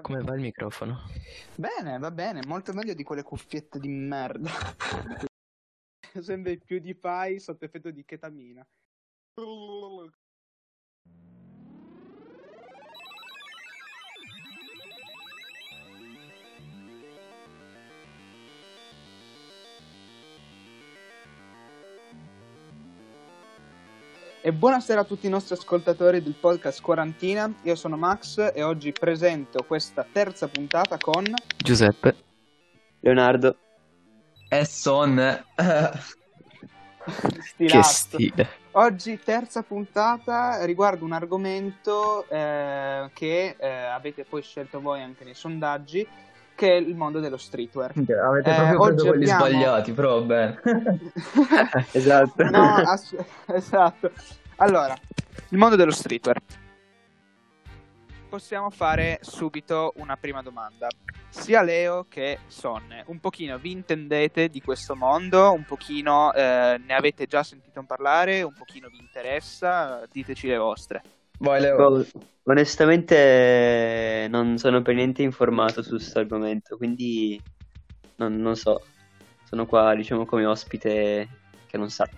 Come va il microfono? Bene, va bene, molto meglio di quelle cuffiette di merda. Sembri più di Pai sotto effetto di ketamina. E buonasera a tutti i nostri ascoltatori del podcast Quarantina. Io sono Max e oggi presento questa terza puntata con Giuseppe. Leonardo. E Son. Che stile. Oggi terza puntata riguarda un argomento eh, che eh, avete poi scelto voi anche nei sondaggi, che è il mondo dello streetwear. Avete Eh, proprio oggi preso quelli abbiamo- sbagliati, però bene. Esatto. No, ass- esatto. Allora, il mondo dello streetwear. Possiamo fare subito una prima domanda. Sia Leo che Sonne, un pochino vi intendete di questo mondo? Un pochino eh, ne avete già sentito parlare? Un pochino vi interessa? Diteci le vostre. Vai Leo. Boh, onestamente non sono per niente informato su questo argomento, quindi non, non so. Sono qua, diciamo, come ospite che non sa.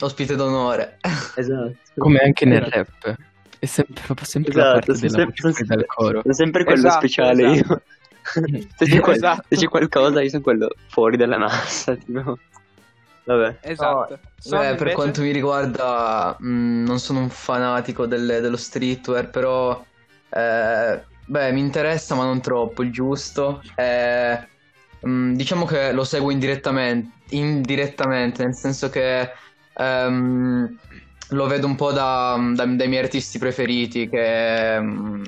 Ospite d'onore. Esatto. Come anche nel rap. È sempre, proprio sempre la Esatto, parte sono della sempre- voce fuori dal coro. Sono sempre quello Esatto, speciale esatto. io. se, c'è qual- Esatto. se c'è qualcosa, io sono quello fuori dalla massa, tipo. Vabbè. Esatto. Sonne, Beh, per invece? quanto mi riguarda, mh, non sono un fanatico del- dello streetwear, però eh, beh, mi interessa, ma non troppo, il giusto. Eh, mh, diciamo che lo seguo indirettamente, indirettamente, nel senso che ehm, lo vedo un po' da- da- dai miei artisti preferiti che, mh,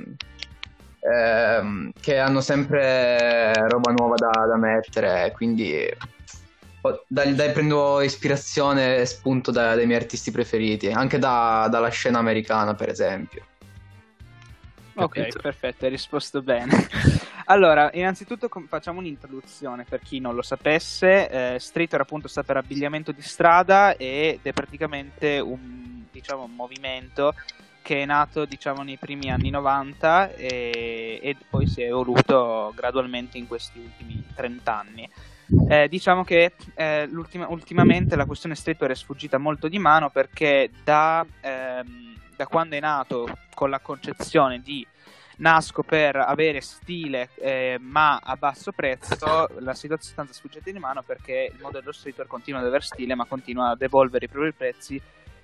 ehm, che hanno sempre roba nuova da, da mettere, quindi Oh, dai, dai, prendo ispirazione e spunto da- dai miei artisti preferiti, anche da- dalla scena americana, per esempio. Ok, Capito. perfetto, hai risposto bene. Allora, innanzitutto com- facciamo un'introduzione per chi non lo sapesse. Eh, streetwear appunto sta per abbigliamento di strada ed è praticamente un, diciamo, un movimento che è nato diciamo nei primi anni 90 e, e poi si è evoluto gradualmente in questi ultimi 30 anni. Eh, diciamo che eh, ultimamente la questione streetwear è sfuggita molto di mano perché da, ehm, da quando è nato con la concezione di nasco per avere stile eh, ma a basso prezzo la situazione è sfuggita di mano perché il mondo dello streetwear continua ad avere stile ma continua ad evolvere i propri prezzi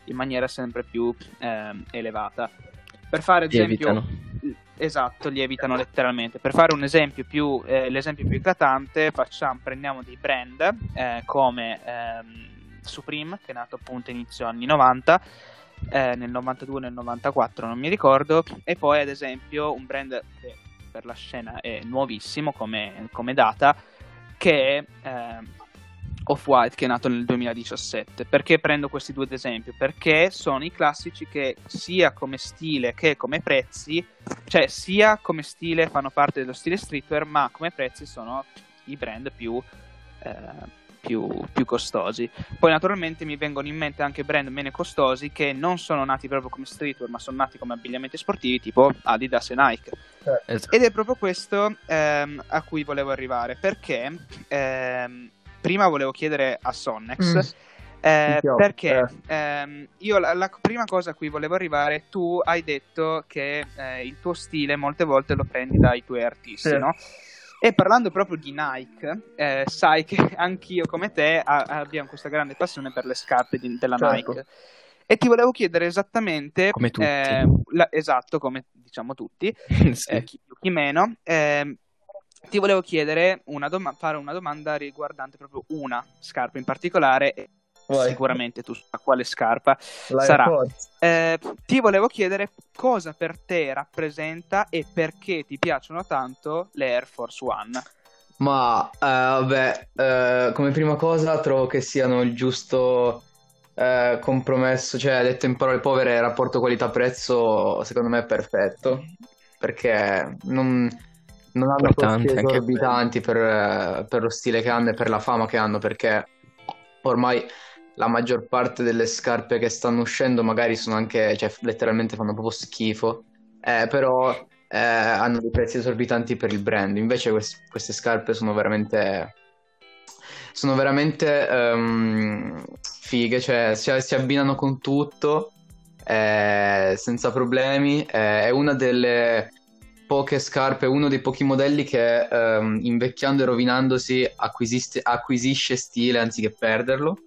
in maniera sempre più ehm, elevata per fare esempio Lievitano. Esatto, lievitano letteralmente. Per fare un esempio più, eh, l'esempio più eclatante, facciamo, prendiamo dei brand eh, come ehm, Supreme, che è nato appunto inizio anni 90, eh, nel 92 nel 94 non mi ricordo, e poi ad esempio un brand che per la scena è nuovissimo come, come data, che è ehm, Off-White che è nato nel 2017. Perché prendo questi due ad esempio? Perché sono i classici che sia come stile che come prezzi, cioè sia come stile fanno parte dello stile streetwear, ma come prezzi sono i brand più, eh, più, più costosi. Poi naturalmente mi vengono in mente anche brand meno costosi che non sono nati proprio come streetwear, ma sono nati come abbigliamenti sportivi tipo Adidas e Nike. Esatto. Ed è proprio questo ehm, a cui volevo arrivare, perché ehm, prima volevo chiedere a Sonnex, Mm. eh, perché ehm, io la, la prima cosa a cui volevo arrivare, tu hai detto che eh, il tuo stile molte volte lo prendi dai tuoi artisti, Sì. no? E parlando proprio di Nike, eh, sai che anch'io come te ha- abbiamo questa grande passione per le scarpe di- della Certo. Nike. E ti volevo chiedere esattamente, Come tutti. eh, la- esatto, come diciamo tutti, Sì. eh, chi più chi meno. Ti volevo chiedere una doma- fare una domanda riguardante proprio una scarpa in particolare. Vai. Sicuramente tu sai quale scarpa L'Air sarà. Eh, ti volevo chiedere cosa per te rappresenta e perché ti piacciono tanto le Air Force One. Ma eh, vabbè, eh, come prima cosa trovo che siano il giusto eh, compromesso, cioè detto in parole povere, rapporto qualità-prezzo secondo me è perfetto, perché non, non hanno costi esorbitanti per, per lo stile che hanno e per la fama che hanno, perché ormai la maggior parte delle scarpe che stanno uscendo magari sono anche, cioè letteralmente fanno proprio schifo, Eh, però eh, hanno dei prezzi esorbitanti per il brand. Invece quest- queste scarpe sono veramente, sono veramente ehm, fighe, cioè si, si abbinano con tutto eh, senza problemi. Eh, è una delle poche scarpe, uno dei pochi modelli che ehm, invecchiando e rovinandosi acquisisce stile anziché perderlo.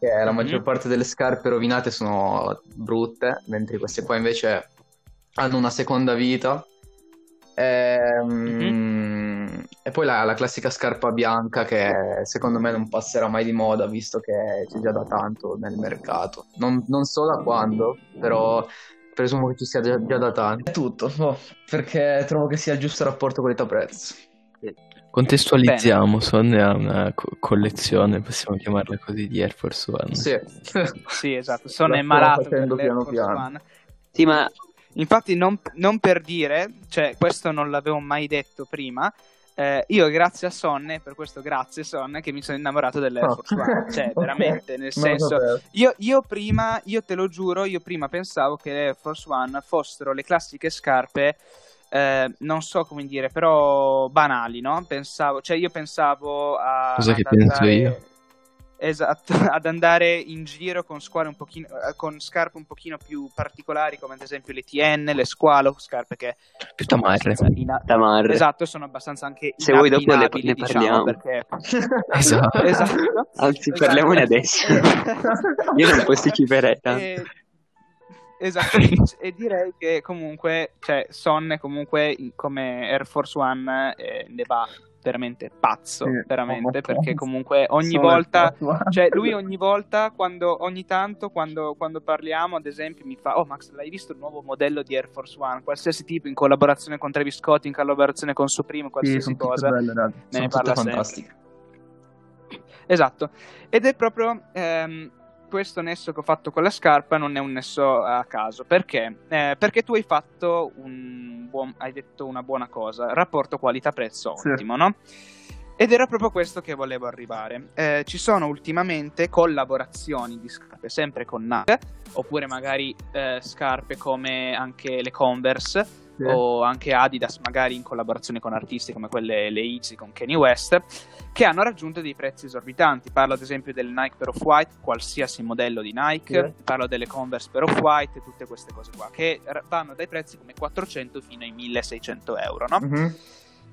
Perché la Mhm. maggior parte delle scarpe rovinate sono brutte, mentre queste qua invece hanno una seconda vita. Ehm, E poi la, la classica scarpa bianca che secondo me non passerà mai di moda, visto che c'è già da tanto nel mercato. Non, non so da quando, però presumo che ci sia già, già da tanto. È tutto, boh, perché trovo che sia il giusto rapporto qualità-prezzo. Contestualizziamo, Sonne ha una co- collezione, possiamo chiamarla così, di Air Force One. Sì. Sì, esatto, sono La è malato per l'Air piano Force piano. One. Sì, ma Infatti, non, non per dire, cioè, questo non l'avevo mai detto prima. Eh, io, grazie a Sonne, per questo grazie Sonne, che mi sono innamorato dell'Air Force One. Cioè, Ok, veramente, nel senso, io, io prima, io te lo giuro, io prima pensavo che le Air Force One fossero le classiche scarpe, eh, non so come dire, però banali, no? Pensavo, cioè, io pensavo a. Cosa che penso io. Esatto, ad andare in giro con, pochino, eh, con scarpe un pochino più particolari, come ad esempio le TN, le Squalo, scarpe che Più tamarre. ina- tamarre. Esatto, sono abbastanza anche Se vuoi dopo ne- ne diciamo, parliamo. perché... Esatto. esatto. Anzi, Esatto. parliamone adesso. Io non posticiperei tanto. E- Esatto, e direi che comunque, cioè, Son comunque come Air Force One eh, ne va veramente pazzo, Sì, veramente, perché comunque ogni volta, cioè lui ogni volta, quando, ogni tanto, quando, quando parliamo, ad esempio, mi fa, oh Max, l'hai visto il nuovo modello di Air Force One? Qualsiasi tipo, in collaborazione con Travis Scott, in collaborazione con Supreme, Sì, qualsiasi tutte cosa. belle, ne Sono tutte parla sempre. fantastiche. Esatto, ed è proprio ehm, questo nesso che ho fatto con la scarpa non è un nesso a caso, perché? Eh, perché tu hai fatto un buon, hai detto una buona cosa, rapporto qualità-prezzo Sì. ottimo, no? Ed era proprio questo che volevo arrivare. Eh, ci sono ultimamente collaborazioni di scarpe, sempre con Nike, oppure magari eh, scarpe come anche le Converse, Sì. o anche Adidas, magari in collaborazione con artisti come quelle le Yeezy con Kanye West, che hanno raggiunto dei prezzi esorbitanti. Parlo ad esempio del Nike per Off-White, qualsiasi modello di Nike, Sì. parlo delle Converse per Off-White tutte queste cose qua, che vanno dai prezzi come 400 fino ai 1600 euro, no? Mhm.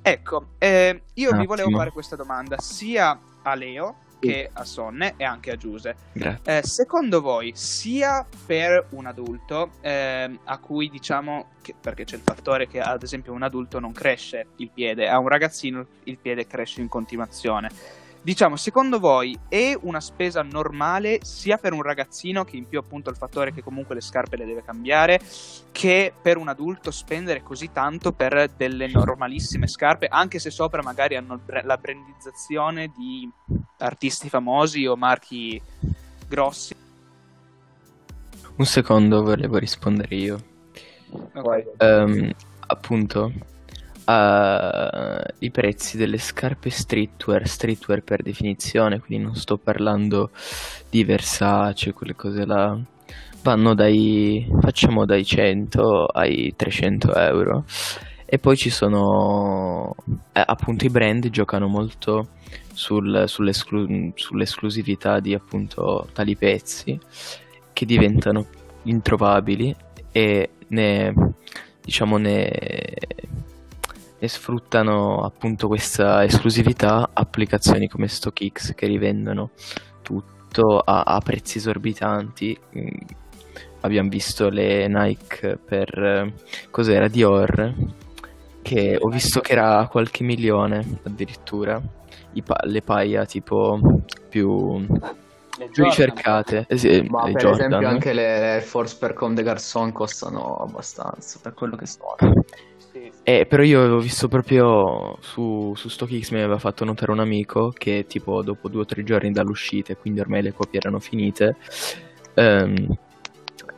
Ecco, eh, io Un vi volevo fare questa domanda sia a Leo che a Sonne e anche a Giuse. Eh, secondo voi, sia per un adulto, ehm, a cui diciamo, che- perché c'è il fattore che ad esempio un adulto non cresce il piede, a un ragazzino il piede cresce in continuazione. Diciamo, secondo voi è una spesa normale sia per un ragazzino, che in più appunto il fattore che comunque le scarpe le deve cambiare, che per un adulto spendere così tanto per delle normalissime scarpe, anche se sopra magari hanno la brandizzazione di artisti famosi o marchi grossi? Un secondo volevo rispondere io. Ok. Ehm, appunto, eh, i prezzi delle scarpe streetwear, streetwear per definizione, quindi non sto parlando di Versace, quelle cose là, vanno dai, facciamo dai 100 ai 300 euro. E poi ci sono, eh, appunto, i brand giocano molto sul- sull'esclu- sull'esclusività di appunto tali pezzi che diventano introvabili e ne diciamo ne, ne sfruttano appunto questa esclusività applicazioni come StockX che rivendono tutto a, a prezzi esorbitanti. Mm, abbiamo visto le Nike per eh, cos'era? Dior che ho visto che era qualche milione addirittura. Pa- le paia tipo più, più ricercate. Eh sì, Ma per Jordan. esempio anche le Air Force per Comme des Garçons costano abbastanza per quello che sono. Eh, però io avevo visto proprio su, su StockX mi aveva fatto notare un amico che tipo dopo due o tre giorni dall'uscita, quindi ormai le copie erano finite, ehm,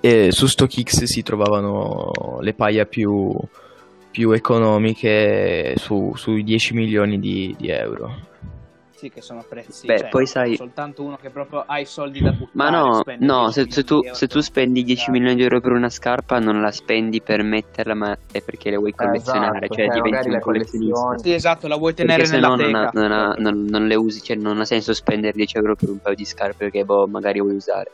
e su StockX si trovavano le paia più, più economiche su, sui 10 milioni di, di euro. Prezzi che sono prezzi. Beh, cioè, poi sai- soltanto uno che proprio ha i soldi da buttare. Ma no, no, 10 se, se tu, se tu spendi per 10 milioni di euro per una scarpa non la spendi per metterla, ma è perché le vuoi collezionare, esatto, cioè diventi un le collezionista. collezioni. Sì, esatto, la vuoi Perché tenere se nella no non, ha- non ha- non- non le usi, cioè non ha senso spendere 10 euro per un paio di scarpe che boh, magari vuoi usare.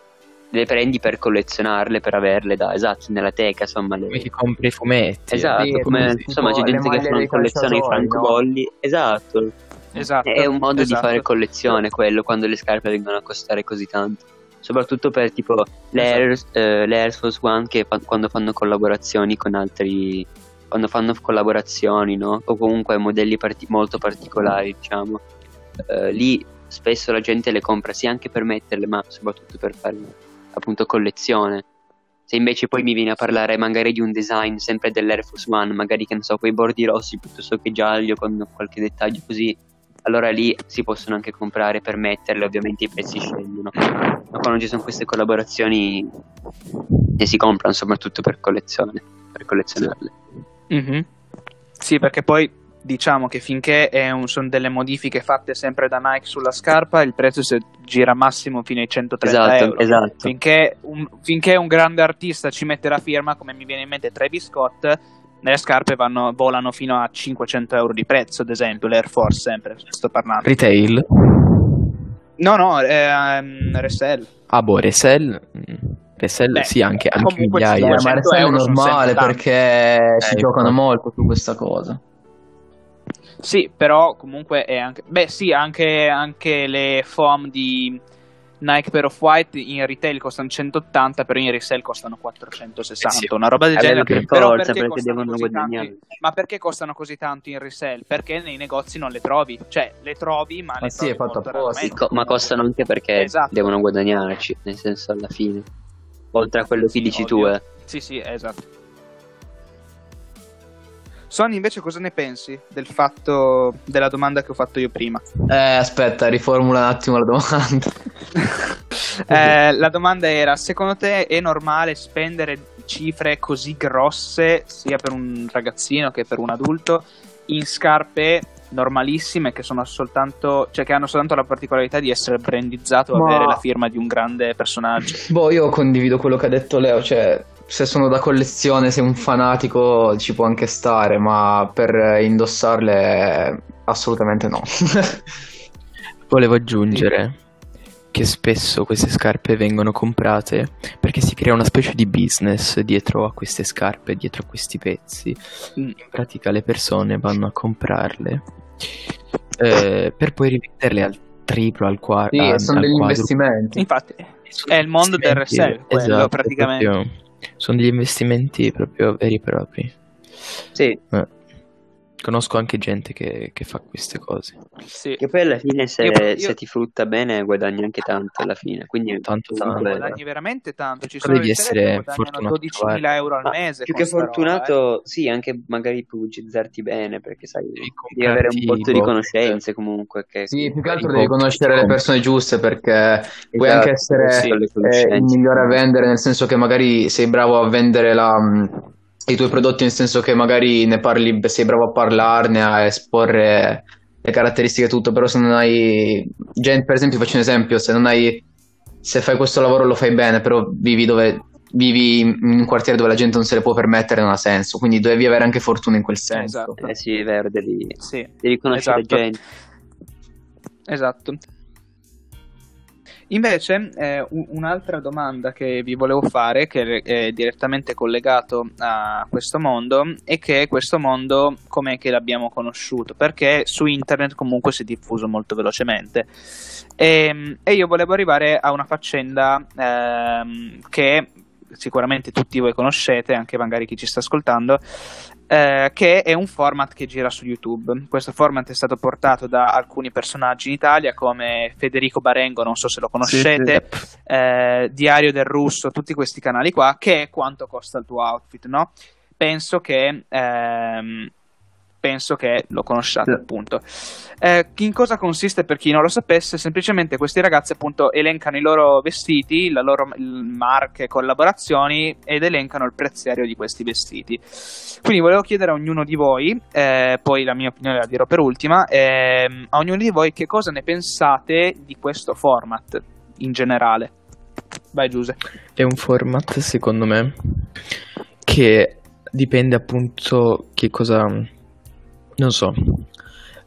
Le prendi per collezionarle, per averle da, esatto, nella teca, insomma. le- Come chi compra i fumetti. Esatto, Sì, come insomma c'è gente che dei collezione i calciatori, no? francobolli. Esatto, Esatto. è un modo esatto. di fare collezione quello quando le scarpe vengono a costare così tanto. Soprattutto per tipo le, Esatto. Air, eh, le Air Force One che fa- quando fanno collaborazioni con altri quando fanno collaborazioni, no? O comunque modelli parti- molto particolari, diciamo. Eh, lì spesso la gente le compra sia anche per metterle, ma soprattutto per fare appunto collezione. Se invece poi mi viene a parlare magari di un design sempre dell'Air Force One, magari che ne so, quei bordi rossi piuttosto che giallo con qualche dettaglio così, allora lì si possono anche comprare per metterle, ovviamente i prezzi scendono. Ma quando ci sono queste collaborazioni ne si comprano soprattutto per collezione, per collezionarle. Mhm. Sì, perché poi diciamo che finché è un- sono delle modifiche fatte sempre da Nike sulla scarpa, il prezzo gira massimo fino ai 130 Esatto, euro. esatto. Finché un, finché un grande artista ci mette la firma, come mi viene in mente Travis Scott, le scarpe vanno- volano fino a 500 euro di prezzo, ad esempio, le Air Force sempre, sto parlando. Retail. No, no, ehm, resell. Ah, boh, resell. Resell Beh, sì, anche, anche migliaia. ma 100 Resell è normale perché si Eh, giocano infatti. molto su questa cosa. Sì, però comunque è anche... Beh sì, anche, anche le foam di Nike Pair of White in retail costano 180, però in resell costano 460, Eh sì. una roba del Eh, genere. per Però forza, perché, perché devono guadagnare. tanti? Ma perché costano così tanto in resell? Perché nei negozi non le trovi, cioè le trovi, ma, Ma le sì, trovi è fatto apposta. Co- ma costano anche perché Esatto. devono guadagnarci, nel senso alla fine. Oltre a quello che Sì, dici ovvio. tu, eh. Sì, sì, esatto. Sony invece cosa ne pensi del fatto della domanda che ho fatto io prima? Eh, aspetta, riformula un attimo la domanda. Eh, la domanda era: secondo te è normale spendere cifre così grosse, sia per un ragazzino che per un adulto, in scarpe normalissime che sono soltanto, cioè che hanno soltanto la particolarità di essere brandizzato o Ma- avere la firma di un grande personaggio? Boh, io condivido quello che ha detto Leo, cioè se sono da collezione, sei un fanatico, ci può anche stare, ma per indossarle assolutamente no. Volevo aggiungere che spesso queste scarpe vengono comprate perché si crea una specie di business dietro a queste scarpe, dietro a questi pezzi. Mm. In pratica le persone vanno a comprarle eh, per poi rivenderle al triplo, al quarto. Sì, sono degli investimenti. Infatti, è il mondo del resell, quello esatto, praticamente. proprio- sono degli investimenti proprio veri e propri. Sì, Eh. Conosco anche gente che, che fa queste cose. Sì. che poi alla fine se, Io- io- se ti frutta bene guadagni anche tanto alla fine. Quindi Tanto, tanto. Guadagni veramente tanto. Ci sono devi essere fortunato a 12.000 euro al Ma mese. più che sta roba, eh. fortunato, sì, anche magari pubblicizzarti bene, perché sai, Devi devi avere un botto di conoscenze comunque. Che Sì, più che altro devi conoscere le persone giuste perché puoi Esatto, anche essere sì, eh, il migliore a vendere, nel senso che magari sei bravo a vendere la, mh, i tuoi prodotti, nel senso che magari ne parli, sei bravo a parlarne, a esporre le caratteristiche e tutto, però se non hai, gen- per esempio faccio un esempio, se non hai, se fai questo lavoro lo fai bene, però vivi dove... Vivi in un quartiere dove la gente non se le può permettere, non ha senso. Quindi devi avere anche fortuna in quel senso. Esatto. Eh sì, è vero, devi, Sì, devi conoscere Esatto. gente. esatto. Invece, eh, un- un'altra domanda che vi volevo fare, che è direttamente collegato a questo mondo, è che questo mondo com'è che l'abbiamo conosciuto? Perché su internet comunque si è diffuso molto velocemente. E, e io volevo arrivare a una faccenda ehm, che sicuramente tutti voi conoscete, anche magari chi ci sta ascoltando, eh, che è un format che gira su YouTube. Questo format è stato portato da alcuni personaggi in Italia come Federico Barengo, non so se lo conoscete, eh, Diario del Russo, tutti questi canali qua, che è quanto costa il tuo outfit, no? Penso che ehm, penso che lo conosciate appunto. Eh, in cosa consiste per chi non lo sapesse? Semplicemente questi ragazzi appunto elencano i loro vestiti, le loro marche, collaborazioni ed elencano il preziario di questi vestiti. Quindi volevo chiedere a ognuno di voi, eh, poi la mia opinione la dirò per ultima, eh, a ognuno di voi che cosa ne pensate di questo format in generale. Vai Giuseppe. È un format secondo me che dipende appunto che cosa non so.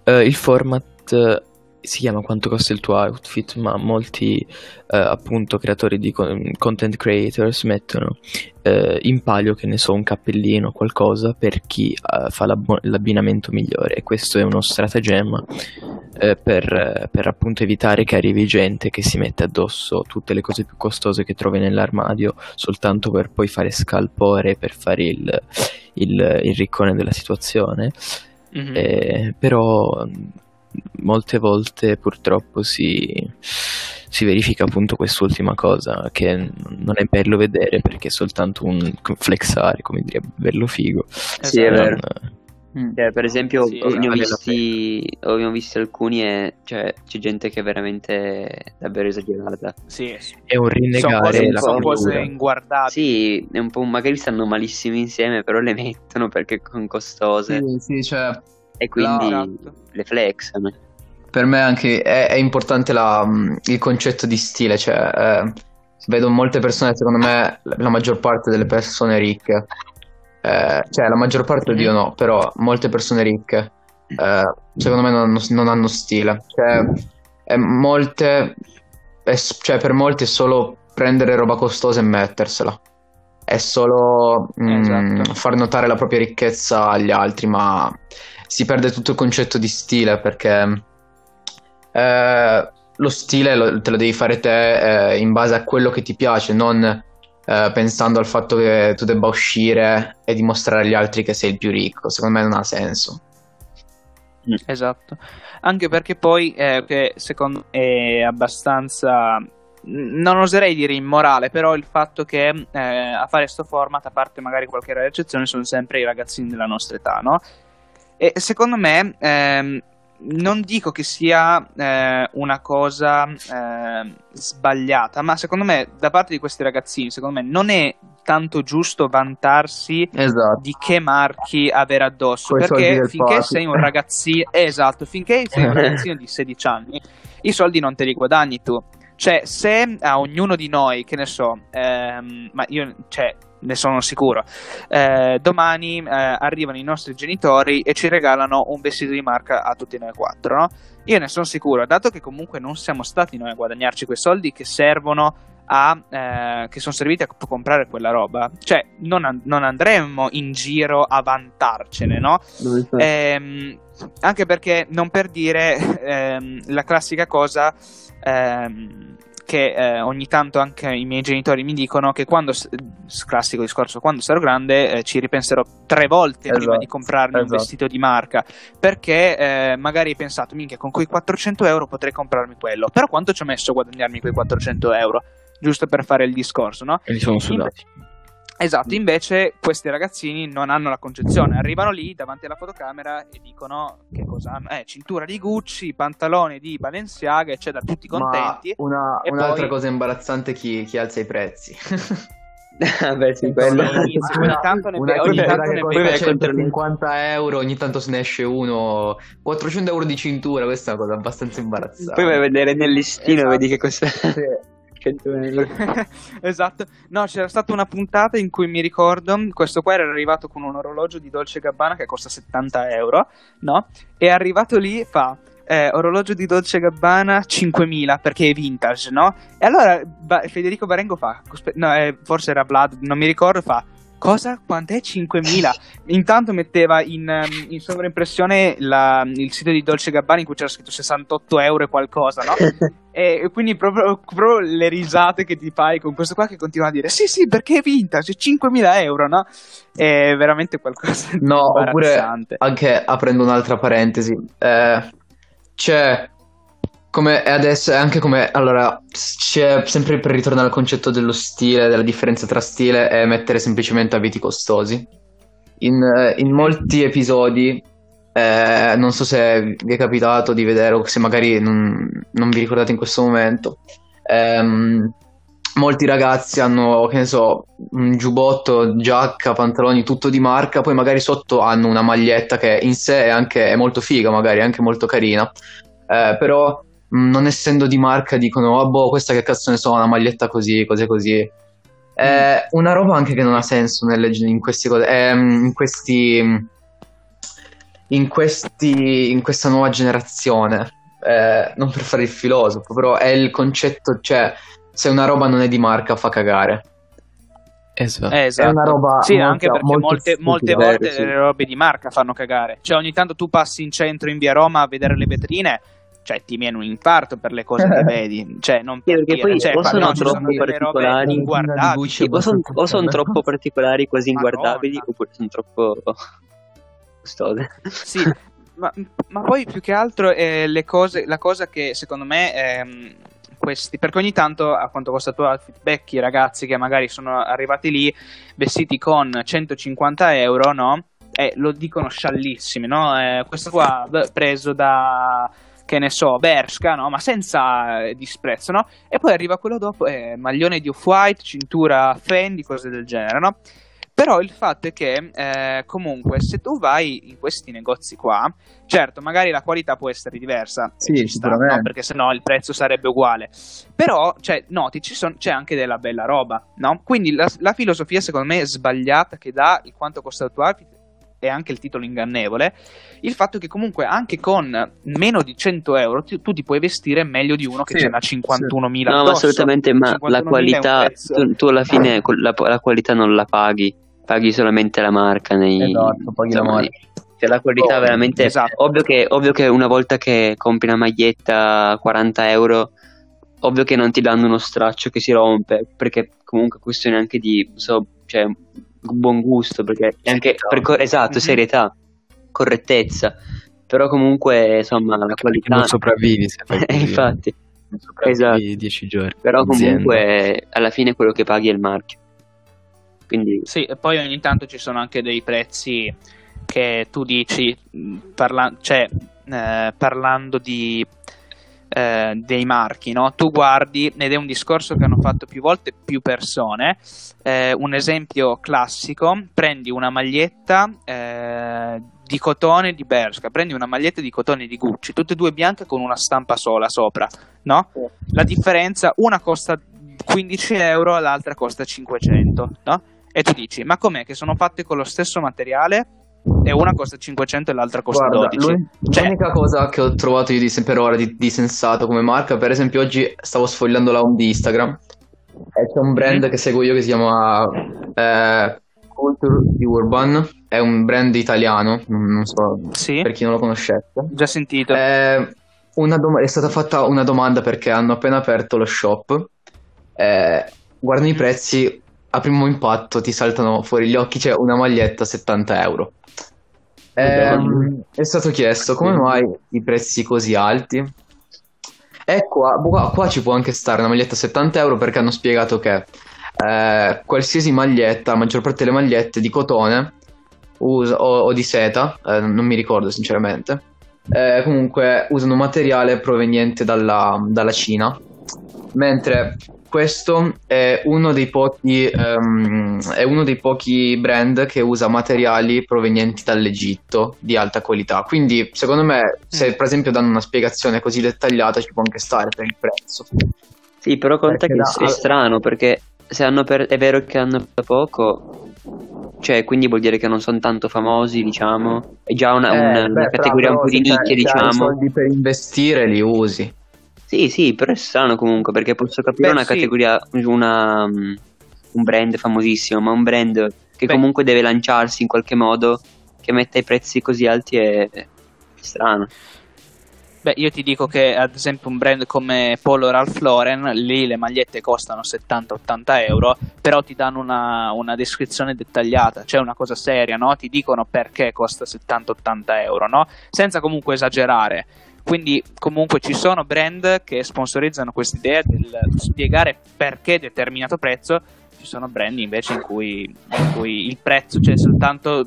Uh, il format uh, si chiama Quanto costa il tuo outfit, ma molti uh, appunto creatori di con- content creators mettono in palio, che ne so, un cappellino, qualcosa per chi fa l'ab- l'abbinamento migliore. E questo è uno stratagemma per, per appunto evitare che arrivi gente che si mette addosso tutte le cose più costose che trovi nell'armadio soltanto per poi fare scalpore, per fare il, il, il riccone della situazione. Mm-hmm. Eh, però molte volte purtroppo si, si, verifica appunto quest'ultima cosa che non è bello vedere perché è soltanto un flexare, come dire, bello figo. Sì, è vero. Non, Mm. Cioè, per esempio, sì, ne ho, visti, ho visti alcuni e cioè, c'è gente che è veramente davvero esagerata. Sì, è un rinnegare sono cose, sono cose inguardabili. Sì, è un po', magari stanno malissimo insieme, però le mettono perché sono costose. Sì, sì, cioè... E quindi no, esatto. le flexano. Per me anche è, è importante la, il concetto di stile, cioè... Eh, vedo molte persone, secondo me la maggior parte delle persone ricche eh, cioè la maggior parte di io no, però molte persone ricche eh, secondo me non hanno, non hanno stile. Cioè, molte, è, cioè, per molti è solo prendere roba costosa e mettersela. È solo mm, esatto. far notare la propria ricchezza agli altri, ma si perde tutto il concetto di stile perché eh, lo stile lo, te lo devi fare te eh, in base a quello che ti piace, non eh, pensando al fatto che tu debba uscire e dimostrare agli altri che sei il più ricco. Secondo me non ha senso. Mm. Esatto, anche perché poi eh, secondo me è abbastanza non oserei dire immorale, però il fatto che eh, a fare questo format, a parte magari qualche eccezione, sono sempre i ragazzini della nostra età, no? E secondo me ehm, non dico che sia eh, una cosa eh, sbagliata, ma secondo me da parte di questi ragazzini, secondo me non è tanto giusto vantarsi esatto. di che marchi avere addosso, Quei perché finché sei un ragazzino, esatto, finché sei un ragazzino di 16 anni, i soldi non te li guadagni tu. Cioè, se a ognuno di noi, che ne so, ehm, ma io, cioè, ne sono sicuro. Eh, domani eh, arrivano i nostri genitori e ci regalano un vestito di marca a tutti noi quattro, no? Io ne sono sicuro, dato che comunque non siamo stati noi a guadagnarci quei soldi che servono a, eh, che sono serviti a comprare quella roba, cioè non, an- non andremmo in giro a vantarcene, no? Ehm, anche perché non per dire ehm, la classica cosa ehm, che eh, ogni tanto anche i miei genitori mi dicono che quando, classico discorso, quando sarò grande eh, ci ripenserò tre volte esatto, prima di comprarmi esatto. un vestito di marca, perché eh, magari hai pensato, minchia, con quei 400 euro potrei comprarmi quello, però quanto ci ho messo a guadagnarmi quei 400 euro? Giusto per fare il discorso, no? E li sono sudati. Esatto, invece questi ragazzini non hanno la concezione, arrivano lì davanti alla fotocamera e dicono che cosa hanno, eh, cintura di Gucci, pantaloni di Balenciaga, eccetera, tutti contenti. Ma una, un'altra poi... cosa imbarazzante chi, chi alza i prezzi. Beh, sì, quello. Ogni, ogni tanto ne, una ogni tanto ne poi 150 euro, ogni tanto se ne esce uno 400 euro di cintura, questa è una cosa abbastanza imbarazzante. Poi vai a vedere nel listino, esatto. vedi che costa. Sì. 100 euro. esatto. No, c'era stata una puntata in cui mi ricordo, questo qua era arrivato con un orologio di Dolce Gabbana che costa 70 euro, no? È arrivato lì fa... Eh, orologio di Dolce Gabbana 5.000 perché è vintage, no? E allora ba- Federico Barengo fa, no, eh, forse era Vlad, non mi ricordo, fa Cosa? Quant'è 5.000? Intanto metteva in, ehm, in sovraimpressione la, il sito di Dolce Gabbana in cui c'era scritto 68 euro e qualcosa, no? e quindi proprio, proprio, le risate che ti fai con questo qua che continua a dire sì sì perché è vintage, 5.000 euro, no? È veramente qualcosa di No, oppure anche aprendo un'altra parentesi, eh, c'è come adesso è anche come allora c'è sempre per ritornare al concetto dello stile, della differenza tra stile e mettere semplicemente abiti costosi. In, in molti episodi Eh, non so se vi è capitato di vedere o se magari non, non vi ricordate in questo momento. Ehm, molti ragazzi hanno, che ne so, un giubbotto, giacca, pantaloni, tutto di marca, poi magari sotto hanno una maglietta che in sé è anche è molto figa, magari anche molto carina, eh, però non essendo di marca dicono, oh, boh, questa che cazzo ne so, una maglietta così, cose così. È mm. una roba anche che non ha senso nelle, in questi cose, eh, in questi in, questi, in questa nuova generazione. Eh, non per fare il filosofo, però è il concetto, cioè se una roba non è di marca fa cagare. Esatto. Eh, esatto. È una roba sì, molto, anche perché molte, molte, volte sì. le robe di marca fanno cagare. Cioè, ogni tanto tu passi in centro in via Roma a vedere le vetrine, cioè ti viene un infarto per le cose che vedi. Cioè, non per perché poi cioè, o sono no, troppo particolari, o sono, o sono troppo particolari, quasi inguardabili, oppure sono troppo custode. Sì, ma, ma, poi più che altro eh, cose, la cosa che secondo me ehm, questi, perché ogni tanto a quanto costa tuo outfit becchi ragazzi che magari sono arrivati lì vestiti con 150 euro, no? E lo dicono sciallissimi, no? Eh, questo qua beh, preso da che ne so, Bershka, no? Ma senza eh, disprezzo, no? E poi arriva quello dopo, eh, maglione di off-white, cintura Fendi, cose del genere, no? Però il fatto è che eh, comunque se tu vai in questi negozi qua, certo, magari la qualità può essere diversa, sì, sta, no? perché sennò il prezzo sarebbe uguale. Però, cioè, noti, son, c'è anche della bella roba, no? Quindi la, la, filosofia secondo me è sbagliata che dà il quanto costa il tuo outfit e anche il titolo ingannevole, il fatto che comunque anche con meno di 100 euro tu, tu ti puoi vestire meglio di uno che sì, ce n'ha 51.000 sì. No, ma assolutamente, ma la qualità, tu, tu, alla fine la, la, qualità non la paghi, paghi solamente la marca nei... Esatto, paghi la marca. Cioè la qualità oh, veramente... Esatto. Ovvio, che, ovvio che una volta che compri una maglietta a 40 euro ovvio che non ti danno uno straccio che si rompe, perché comunque è questione anche di so, cioè, buon gusto, perché è anche per co- esatto, mhm. serietà, correttezza. Però comunque, insomma, la qualità non sopravvivi se fai così, Infatti. Non sopravvivi esatto. 10 giorni. Però comunque alla fine quello che paghi è il marchio. Quindi... Sì, e poi ogni tanto ci sono anche dei prezzi che tu dici, parla- cioè, eh, parlando di eh, dei marchi, no? tu guardi, ed è un discorso che hanno fatto più volte più persone, eh, un esempio classico, prendi una maglietta eh, di cotone di Bershka, prendi una maglietta di cotone di Gucci, tutte e due bianche con una stampa sola sopra, no? La differenza, una costa 15 euro, l'altra costa 500, no? E tu dici, ma com'è che sono fatte con lo stesso materiale? E una costa 500 e l'altra costa Guarda, 12. Cioè... L'unica cosa che ho trovato io di, per ora di, di, sensato come marca, per esempio oggi stavo sfogliando la home di Instagram e c'è un brand mm-hmm. che seguo io che si chiama eh, Culture Urban, è un brand italiano, non so sì. per chi non lo conoscesse. Già sentito. Eh, dom- è stata fatta una domanda perché hanno appena aperto lo shop. Eh, guardano i prezzi, a primo impatto ti saltano fuori gli occhi, c'è una maglietta a 70 euro. Eh, è stato chiesto come mai i prezzi così alti. E qua, qua, qua, ci può anche stare una maglietta a 70 euro perché hanno spiegato che eh, qualsiasi maglietta, la maggior parte delle magliette di cotone usa, o, o, di seta, eh, non mi ricordo sinceramente, eh, comunque usano materiale proveniente dalla, dalla Cina, mentre questo è uno dei pochi, um, è uno dei pochi brand che usa materiali provenienti dall'Egitto di alta qualità. Quindi, secondo me, se mm. per esempio danno una spiegazione così dettagliata, ci può anche stare per il prezzo. Sì, però conta perché che da... è strano perché se hanno per... è vero che hanno da poco, cioè quindi vuol dire che non sono tanto famosi, diciamo. È già una, eh, una, beh, una categoria un po' di nicchia, diciamo. Hai soldi per investire li usi. Sì, sì, però è strano comunque perché posso capire Beh, una sì. categoria, una, um, un brand famosissimo, ma un brand che Beh. comunque deve lanciarsi in qualche modo, che metta i prezzi così alti è, è strano. Beh, io ti dico che ad esempio un brand come Polo Ralph Lauren, lì le magliette costano 70-80 euro, però ti danno una, una, descrizione dettagliata, cioè una cosa seria, no? Ti dicono perché costa 70-80 euro, no? Senza comunque esagerare. Quindi comunque ci sono brand che sponsorizzano questa idea del spiegare perché determinato prezzo, ci sono brand invece in cui, in cui il prezzo c'è soltanto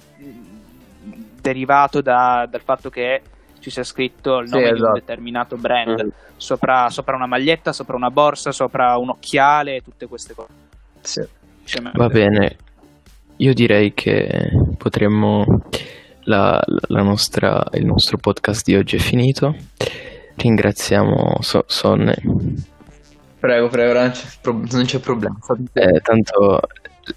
derivato da- dal fatto che ci sia scritto il Sì, nome di un esatto. determinato brand Eh, sopra, sopra una maglietta, sopra una borsa, sopra un occhiale, tutte queste cose. Sì. Cioè, Va bene, io direi che potremmo. La, la nostra, il nostro podcast di oggi è finito. Ringraziamo So- Sonne. Prego, prego, non c'è, pro- non c'è problema. Eh, tanto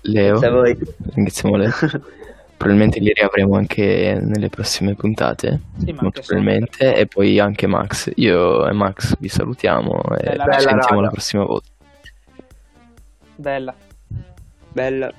Leo. Ringraziamo Leo. Probabilmente li riavremo anche nelle prossime puntate. Sì, molto probabilmente. E poi anche Max. Io e Max vi salutiamo e Bella ci raga. sentiamo la prossima volta. Bella. Bella.